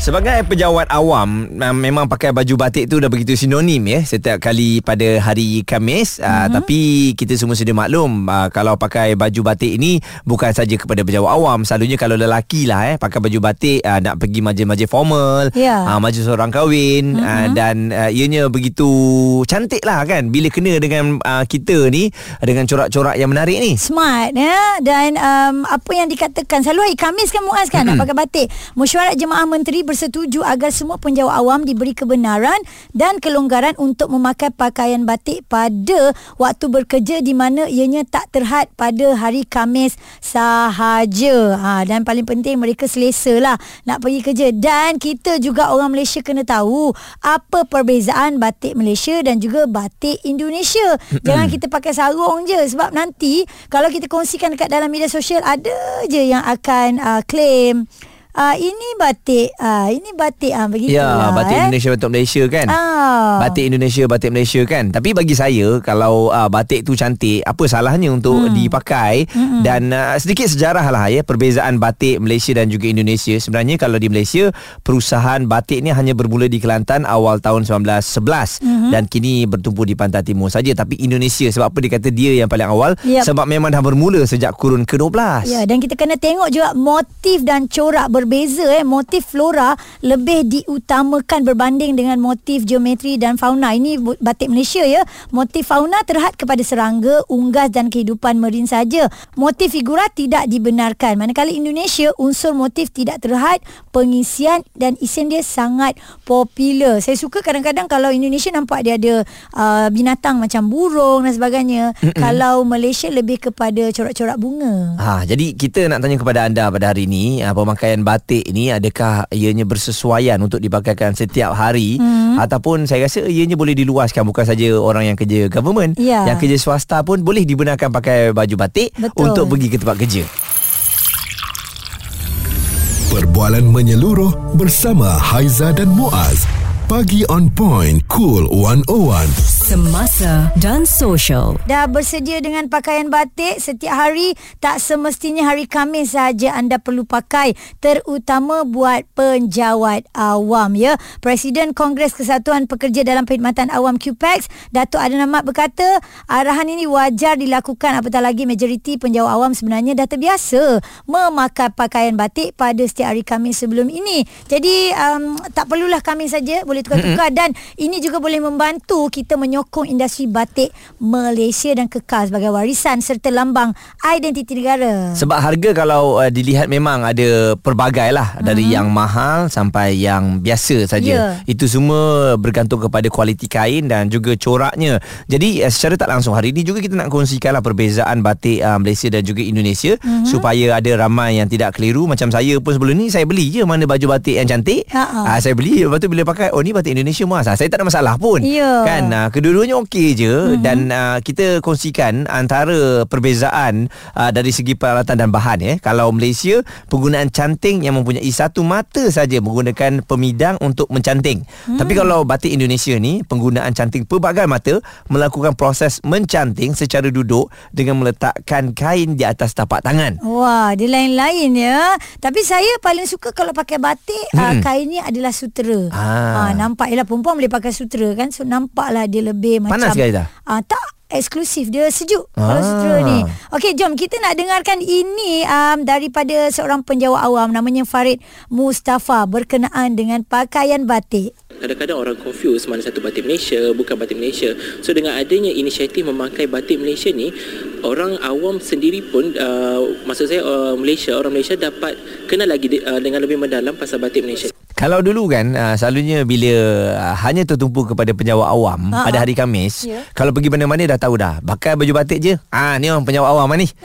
Sebagai pejabat awam memang pakai baju batik tu dah begitu sinonim ya setiap kali pada hari Khamis uh, mm-hmm. tapi kita semua sedia maklum uh, kalau pakai baju batik ini bukan saja kepada pejabat awam selalunya kalau lelaki lah eh pakai baju batik uh, nak pergi majlis-majlis formal Ya. uh, majlis orang kahwin mm-hmm. uh, dan uh, ianya begitu cantik lah kan bila kena dengan uh, kita ni dengan corak-corak yang menarik ni Smart ya dan um, apa yang dikatakan selalu hari Khamis kan Muaz kan nak pakai batik. Mesyuarat Jemaah Menteri bersetuju agar semua penjawat awam diberi kebenaran dan kelonggaran untuk memakai pakaian batik pada waktu bekerja di mana ianya tak terhad pada hari Khamis sahaja. Ha, dan paling penting mereka selesa lah nak pergi kerja dan kita juga orang Malaysia kena tahu apa perbezaan batik Malaysia dan juga batik Indonesia. Jangan kita pakai sarung je sebab nanti kalau kita kongsikan dekat dalam media sosial ada je yang akan uh, claim uh, ini batik uh, ini batik ah uh, begitu Ya, batik eh. Indonesia batik Malaysia kan. Ah. Batik Indonesia batik Malaysia kan. Tapi bagi saya kalau uh, batik tu cantik, apa salahnya untuk hmm. dipakai hmm. dan uh, sedikit sejarah lah ya perbezaan batik Malaysia dan juga Indonesia. Sebenarnya kalau di Malaysia perusahaan batik ni hanya bermula di Kelantan awal tahun 1911 hmm. dan kini bertumpu di pantai timur saja tapi Indonesia sebab apa dia kata dia yang paling awal Yap. sebab memang dah bermula sejak kurun ke-12. Ya dan kita kena tengok juga motif dan corak berbeza eh. Motif flora lebih diutamakan berbanding dengan motif geometri dan fauna. Ini batik Malaysia ya. Motif fauna terhad kepada serangga unggas dan kehidupan marin saja. Motif figura tidak dibenarkan. Manakala Indonesia unsur motif tidak terhad pengisian dan isian dia sangat popular. Saya suka kadang-kadang kalau Indonesia nampak dia ada uh, binatang macam burung dan sebagainya. Mm-mm. kalau Malaysia lebih kepada corak-corak bunga. Ha, jadi kita nak tanya kepada anda pada hari ini, uh, pemakaian batik ini adakah ianya bersesuaian untuk dipakaikan setiap hari hmm. ataupun saya rasa ianya boleh diluaskan bukan saja orang yang kerja government, Ya. yang kerja swasta pun boleh dibenarkan pakai baju batik Betul. untuk pergi ke tempat kerja. Perbualan menyeluruh bersama Haiza dan Muaz. Pagi on point Cool 101. Semasa dan social. Dah bersedia dengan pakaian batik setiap hari tak semestinya hari Khamis saja anda perlu pakai terutama buat penjawat awam ya. Presiden Kongres Kesatuan Pekerja dalam Perkhidmatan Awam QPEX Datuk Adnan Ahmad berkata arahan ini wajar dilakukan apatah lagi majoriti penjawat awam sebenarnya dah terbiasa memakai pakaian batik pada setiap hari Khamis sebelum ini. Jadi um, tak perlulah Khamis saja boleh tukar-tukar dan ini juga boleh membantu kita menyokong industri batik Malaysia dan kekal sebagai warisan serta lambang identiti negara. Sebab harga kalau uh, dilihat memang ada pelbagai lah uh-huh. dari yang mahal sampai yang biasa saja. Ya. Itu semua bergantung kepada kualiti kain dan juga coraknya. Jadi uh, secara tak langsung hari ini juga kita nak kongsikanlah perbezaan batik uh, Malaysia dan juga Indonesia uh-huh. supaya ada ramai yang tidak keliru macam saya pun sebelum ni saya beli je mana baju batik yang cantik. Ha-ha. Uh, saya beli lepas tu bila pakai oh ni batik Indonesia mas. Uh, saya tak ada masalah pun. Ya. Kan uh, kedua-duanya okey je uh-huh. dan uh, kita kongsikan antara perbezaan uh, dari segi peralatan dan bahan ya. Kalau Malaysia penggunaan canting yang mempunyai satu mata saja menggunakan pemidang untuk mencanting. Hmm. Tapi kalau batik Indonesia ni penggunaan canting pelbagai mata melakukan proses mencanting secara duduk dengan meletakkan kain di atas tapak tangan. Wah, dia lain-lain ya. Tapi saya paling suka kalau pakai batik, hmm. uh, kainnya adalah sutera. Ah. Ah, nampak ialah perempuan boleh pakai sutera kan. So nampaklah dia lebih Panas macam ke, Aizah? Ah, tak eksklusif dia sejuk ah. kalau Ah. sutera ni. Okey, jom kita nak dengarkan ini um, daripada seorang penjawat awam namanya Farid Mustafa berkenaan dengan pakaian batik. Kadang-kadang orang confuse mana satu batik Malaysia, bukan batik Malaysia. So dengan adanya inisiatif memakai batik Malaysia ni, orang awam sendiri pun, uh, maksud saya uh, Malaysia, orang Malaysia dapat kenal lagi uh, dengan lebih mendalam pasal batik Malaysia. Kalau dulu kan uh, selalunya bila uh, hanya tertumpu kepada penjawat awam Ha, pada ha. hari Khamis, Ya. kalau pergi mana-mana dah tahu dah. Pakai baju batik je. Ah ni orang penjawat awam ah, ni.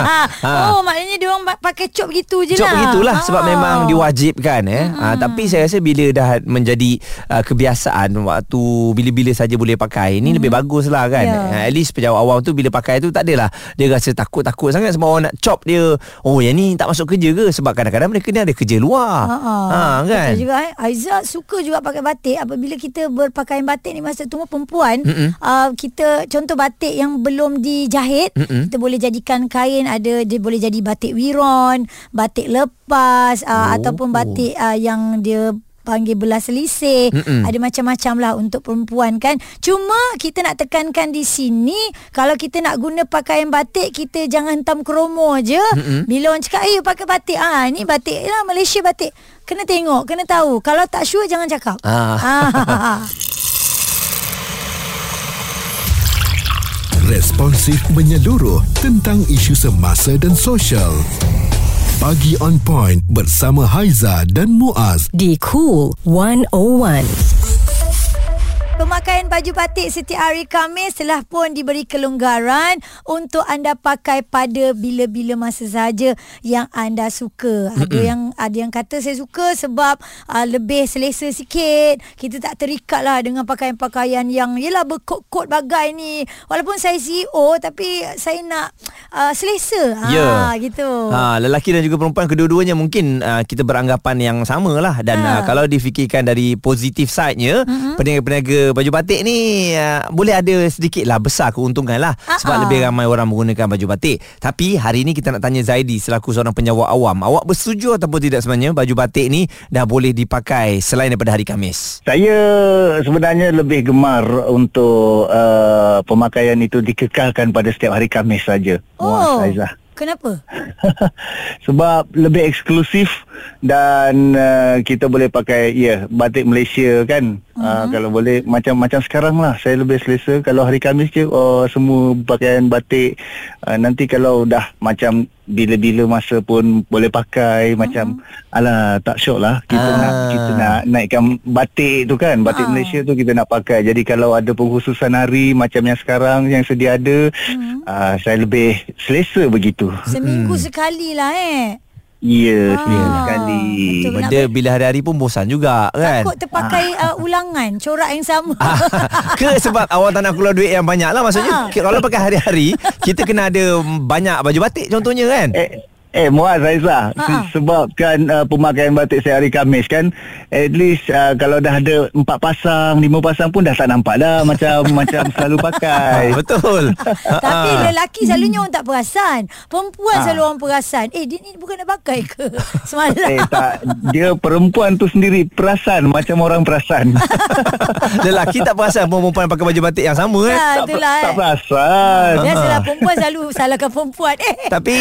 Ha. oh, maknanya dia orang pa- pakai cop gitu je Cop lah. begitulah sebab Ah. memang diwajibkan eh. Hmm. Uh, tapi saya rasa bila dah menjadi uh, kebiasaan waktu bila-bila saja boleh pakai ni hmm. lebih bagus lah kan. Ya. Uh, at least penjawat awam tu bila pakai tu tak adalah dia rasa takut-takut sangat sebab orang nak cop dia. Oh yang ni tak masuk kerja ke sebab kadang-kadang mereka ni ada kerja luar. Ha, ha. ha kan. Juga eh. Aiza suka juga pakai batik. Apabila kita berpakaian batik ni masa tu perempuan, uh, kita contoh batik yang belum dijahit, Mm-mm. kita boleh jadikan kain ada dia boleh jadi batik wiron, batik lepas uh, Oh. ataupun batik uh, yang dia panggil belah selisih Mm-mm. ada macam-macam lah untuk perempuan kan cuma kita nak tekankan di sini kalau kita nak guna pakaian batik kita jangan tam kromo je Mm-mm. bila orang cakap eh pakai batik ah ni batik lah Malaysia batik kena tengok kena tahu kalau tak sure jangan cakap Ah. ah. Responsif menyeluruh tentang isu semasa dan sosial. Pagi on point bersama Haiza dan Muaz. di Cool 101. Pemakaian baju batik setiap hari Khamis telah pun diberi kelonggaran untuk anda pakai pada bila-bila masa saja yang anda suka. Ada yang ada yang kata saya suka sebab uh, lebih selesa sikit. Kita tak terikat lah dengan pakaian-pakaian yang yelah berkot-kot bagai ni. Walaupun saya CEO tapi saya nak uh, selesa. Ya. Ha, gitu. Ha, lelaki dan juga perempuan kedua-duanya mungkin uh, kita beranggapan yang sama lah dan Ha. uh, kalau difikirkan dari positif side-nya mm-hmm. peniaga-peniaga baju batik ni uh, boleh ada sedikit lah besar keuntungan lah Ha-ha. sebab lebih ramai orang menggunakan baju batik tapi hari ni kita nak tanya Zaidi selaku seorang penjawat awam awak bersetuju ataupun tidak sebenarnya baju batik ni dah boleh dipakai selain daripada hari Khamis Saya sebenarnya lebih gemar untuk uh, pemakaian itu dikekalkan pada setiap hari Khamis saja. Oh. Aizah. Kenapa? Sebab lebih eksklusif dan uh, kita boleh pakai ya batik Malaysia kan. Uh, uh, kalau boleh macam macam sekarang lah saya lebih selesa kalau hari Khamis je oh, semua pakaian batik uh, nanti kalau dah macam bila-bila masa pun boleh pakai macam alah tak syok lah kita Ah. nak kita nak naikkan batik tu kan batik Ah. Malaysia tu kita nak pakai jadi kalau ada pengkhususan hari macam yang sekarang yang sedia ada uh, saya lebih selesa begitu Seminggu sekali lah eh. Ya Ah, sekali betul. Benda bila hari-hari pun bosan juga kan Takut terpakai uh, ulangan corak yang sama. Ke sebab awak tak nak keluar duit yang banyak lah Maksudnya Ah. Kalau pakai hari-hari Kita kena ada banyak baju batik contohnya kan Eh, eh Muaz Aizah Ha. se- Sebabkan uh, pemakaian batik saya hari Khamis kan At least uh, kalau dah ada empat pasang, lima pasang pun dah tak nampak dah Macam macam selalu pakai Ah, Betul Tapi lelaki selalunya orang tak perasan. Perempuan selalu orang perasan. Eh dia ni bukan nak pakai ke? Semalam. Eh tak Dia perempuan tu sendiri perasan Macam orang perasan Lelaki tak perasan Perempuan pakai baju batik yang sama kan Ha, tak, itulah. tak eh. perasan Biasalah perempuan selalu salahkan perempuan. Eh. Tapi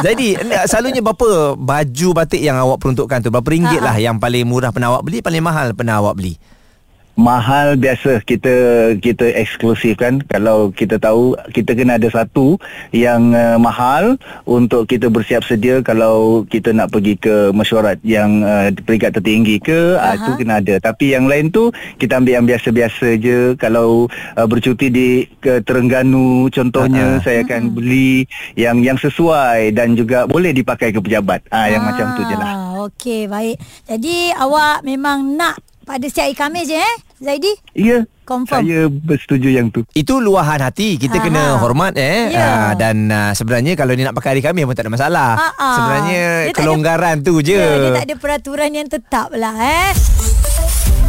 Jadi Selalunya berapa Baju batik yang awak peruntukkan tu Berapa ringgit Ha, ha. lah Yang paling murah pernah awak beli Paling mahal pernah awak beli Mahal biasa kita kita eksklusif kan kalau kita tahu kita kena ada satu yang uh, mahal untuk kita bersiap sedia. Kalau kita nak pergi ke mesyuarat yang uh, peringkat tertinggi ke uh, itu kena ada. Tapi yang lain tu kita ambil yang biasa-biasa je. Kalau uh, bercuti di ke Terengganu contohnya Aha. saya akan beli yang yang sesuai dan juga boleh dipakai ke pejabat. Ah yang macam tu je lah. Ah, Okey, baik. Jadi awak memang nak pada setiap hari Khamis je eh, Zaidi? ya Confirm. saya bersetuju yang tu Itu luahan hati Kita Aha. kena hormat eh Ya. Ah, Dan uh, sebenarnya Kalau dia nak pakai hari Khamis pun tak ada masalah Ah, ah. Sebenarnya Dia tak ada- Kelonggaran tu je Ya, dia tak ada peraturan yang tetap lah eh.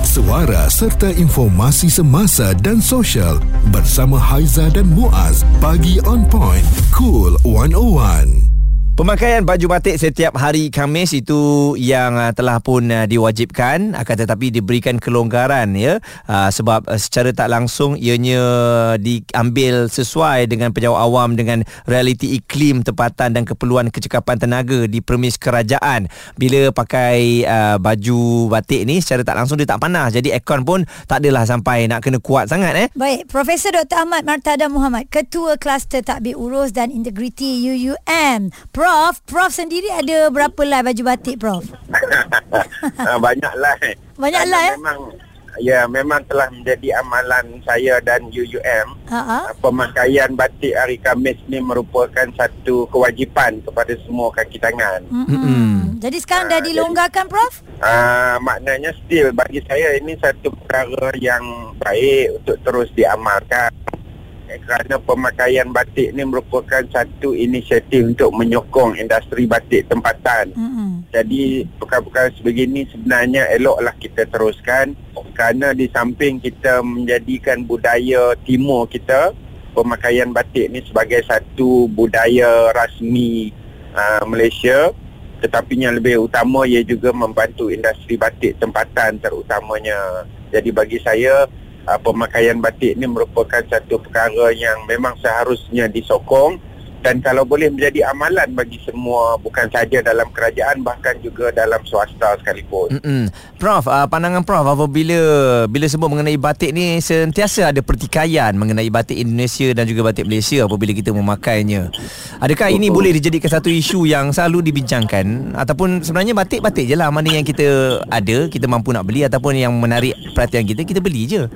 Suara serta informasi semasa dan sosial bersama Haiza dan Muaz. Pagi on point. Cool 101. Pemakaian baju batik setiap hari Khamis itu yang uh, telah pun uh, diwajibkan akan tetapi diberikan kelonggaran ya uh, sebab uh, secara tak langsung ianya diambil sesuai dengan penjawat awam dengan realiti iklim tempatan dan keperluan kecekapan tenaga di premis kerajaan bila pakai uh, baju batik ni secara tak langsung dia tak panas jadi aircon pun tak adalah sampai nak kena kuat sangat eh Baik, Profesor Dr. Ahmad Martada Muhammad, Ketua Kluster Takbir Urus dan Integriti UUM. Prof, Prof sendiri ada berapa lai baju batik, Prof? Ah, Banyaklah. Banyaklah, Kerana eh? Memang ya memang telah menjadi amalan saya dan UUM. Ha ah. Pemakaian batik hari Khamis ni merupakan satu kewajipan kepada semua kaki tangan. Mm-mm. Jadi sekarang dah Ah, dilonggarkan, Prof? Ah, maknanya still bagi saya ini satu perkara yang baik untuk terus diamalkan. Kerana pemakaian batik ni merupakan satu inisiatif untuk menyokong industri batik tempatan. Mm-mm. Jadi perkara-perkara sebegini sebenarnya eloklah kita teruskan kerana di samping kita menjadikan budaya timur kita pemakaian batik ni sebagai satu budaya rasmi uh, Malaysia tetapi yang lebih utama ia juga membantu industri batik tempatan terutamanya. Jadi bagi saya uh, pemakaian batik ni merupakan satu perkara yang memang seharusnya disokong dan kalau boleh menjadi amalan bagi semua bukan saja dalam kerajaan bahkan juga dalam swasta sekalipun. Mm-mm. Prof, uh, pandangan Prof apabila bila sebut mengenai batik ni sentiasa ada pertikaian mengenai batik Indonesia dan juga batik Malaysia apabila kita memakainya. Adakah ini boleh dijadikan satu isu yang selalu dibincangkan ataupun sebenarnya batik-batik je lah mana yang kita ada, kita mampu nak beli ataupun yang menarik perhatian kita, kita beli je.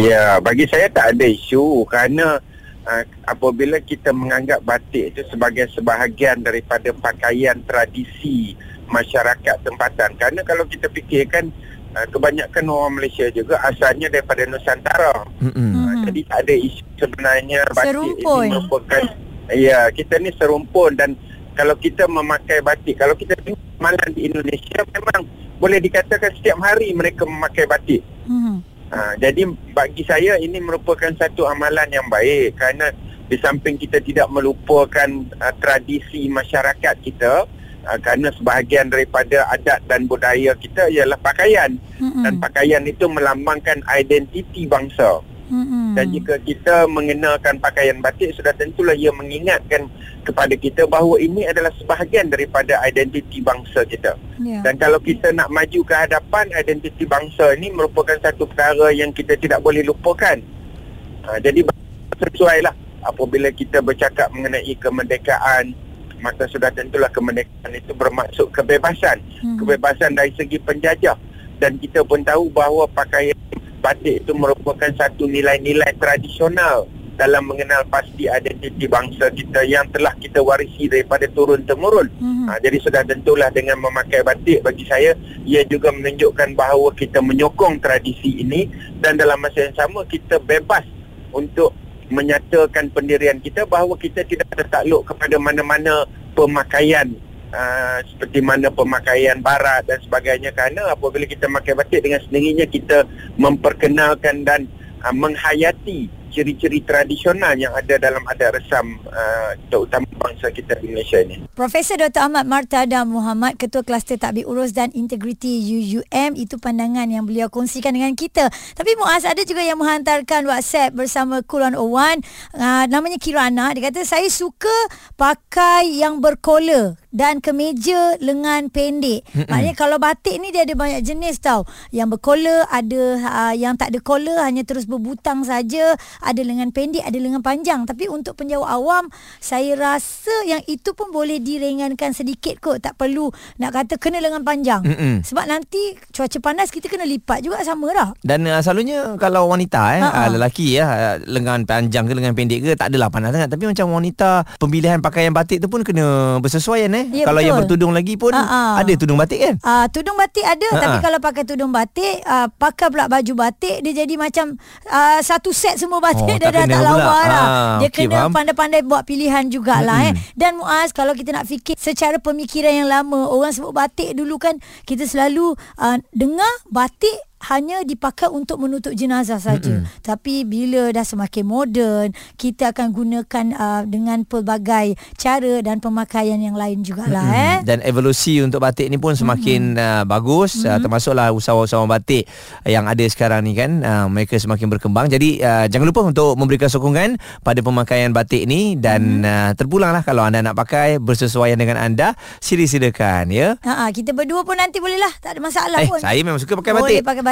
Ya, bagi saya tak ada isu kerana uh, apabila kita menganggap batik itu sebagai sebahagian daripada pakaian tradisi masyarakat tempatan. Kerana kalau kita fikirkan uh, kebanyakan orang Malaysia juga asalnya daripada Nusantara. Mm-mm. Uh, jadi tak ada isu sebenarnya batik Serumpun. ini merupakan ya kita ni serumpun dan kalau kita memakai batik kalau kita tengok malam di Indonesia memang boleh dikatakan setiap hari mereka memakai batik. Hmm. Ha, jadi bagi saya ini merupakan satu amalan yang baik kerana di samping kita tidak melupakan uh, tradisi masyarakat kita uh, kerana sebahagian daripada adat dan budaya kita ialah pakaian Mm-mm. dan pakaian itu melambangkan identiti bangsa. Dan jika kita mengenakan pakaian batik sudah tentulah ia mengingatkan kepada kita bahawa ini adalah sebahagian daripada identiti bangsa kita. Ya. Dan kalau kita nak maju ke hadapan identiti bangsa ini merupakan satu perkara yang kita tidak boleh lupakan. Ha, jadi sesuailah apabila kita bercakap mengenai kemerdekaan maka sudah tentulah kemerdekaan itu bermaksud kebebasan. Hmm. Kebebasan dari segi penjajah dan kita pun tahu bahawa pakaian batik itu merupakan satu nilai-nilai tradisional dalam mengenal pasti identiti bangsa kita yang telah kita warisi daripada turun-temurun. Mhm. Ha, jadi sudah tentulah dengan memakai batik bagi saya ia juga menunjukkan bahawa kita menyokong tradisi ini dan dalam masa yang sama kita bebas untuk menyatakan pendirian kita bahawa kita tidak tertakluk kepada mana-mana pemakaian uh, seperti mana pemakaian barat dan sebagainya kerana apabila kita pakai batik dengan sendirinya kita memperkenalkan dan uh, menghayati ciri-ciri tradisional yang ada dalam adat resam uh, terutama bangsa kita di Malaysia ini. Profesor Dr. Ahmad Martada Muhammad, Ketua Kluster Takbir Urus dan Integriti UUM, itu pandangan yang beliau kongsikan dengan kita. Tapi Muaz, ada juga yang menghantarkan WhatsApp bersama Kulon Owan, uh, namanya Kirana, dia kata, saya suka pakai yang berkola dan kemeja lengan pendek. Mm-mm. Maknanya kalau batik ni dia ada banyak jenis tau. Yang berkola, ada uh, yang tak ada kola, hanya terus berbutang saja, ada lengan pendek, ada lengan panjang. Tapi untuk penjawat awam, saya rasa yang itu pun boleh diringankan sedikit kot. Tak perlu nak kata kena lengan panjang. Mm-mm. Sebab nanti cuaca panas kita kena lipat juga sama dah. Dan uh, selalunya kalau wanita eh uh, lelaki ya uh, lengan panjang ke lengan pendek ke tak adalah panas sangat tapi macam wanita pemilihan pakaian batik tu pun kena bersesuaian eh. Ya, kalau betul. yang bertudung lagi pun Ha-ha. ada tudung batik kan? Uh, tudung batik ada Ha-ha. tapi kalau pakai tudung batik uh, pakai pula baju batik dia jadi macam uh, satu set semua batik Oh, dia dah tak lawa lah. Ah, dia okey, kena faham. pandai-pandai buat pilihan jugalah Mm-mm. eh. Dan Muaz kalau kita nak fikir secara pemikiran yang lama orang sebut batik dulu kan kita selalu uh, dengar batik hanya dipakai untuk menutup jenazah saja. Mm-mm. Tapi bila dah semakin moden, kita akan gunakan uh, dengan pelbagai cara dan pemakaian yang lain jugalah Mm-mm. eh. Dan evolusi untuk batik ni pun semakin uh, bagus uh, termasuklah usahawan-usahawan batik yang ada sekarang ni kan uh, mereka semakin berkembang. Jadi uh, jangan lupa untuk memberikan sokongan pada pemakaian batik ni dan uh, terpulanglah kalau anda nak pakai bersesuaian dengan anda sila silakan ya. Ha kita berdua pun nanti boleh lah, tak ada masalah Eh pun. saya memang suka pakai Boleh batik. pakai batik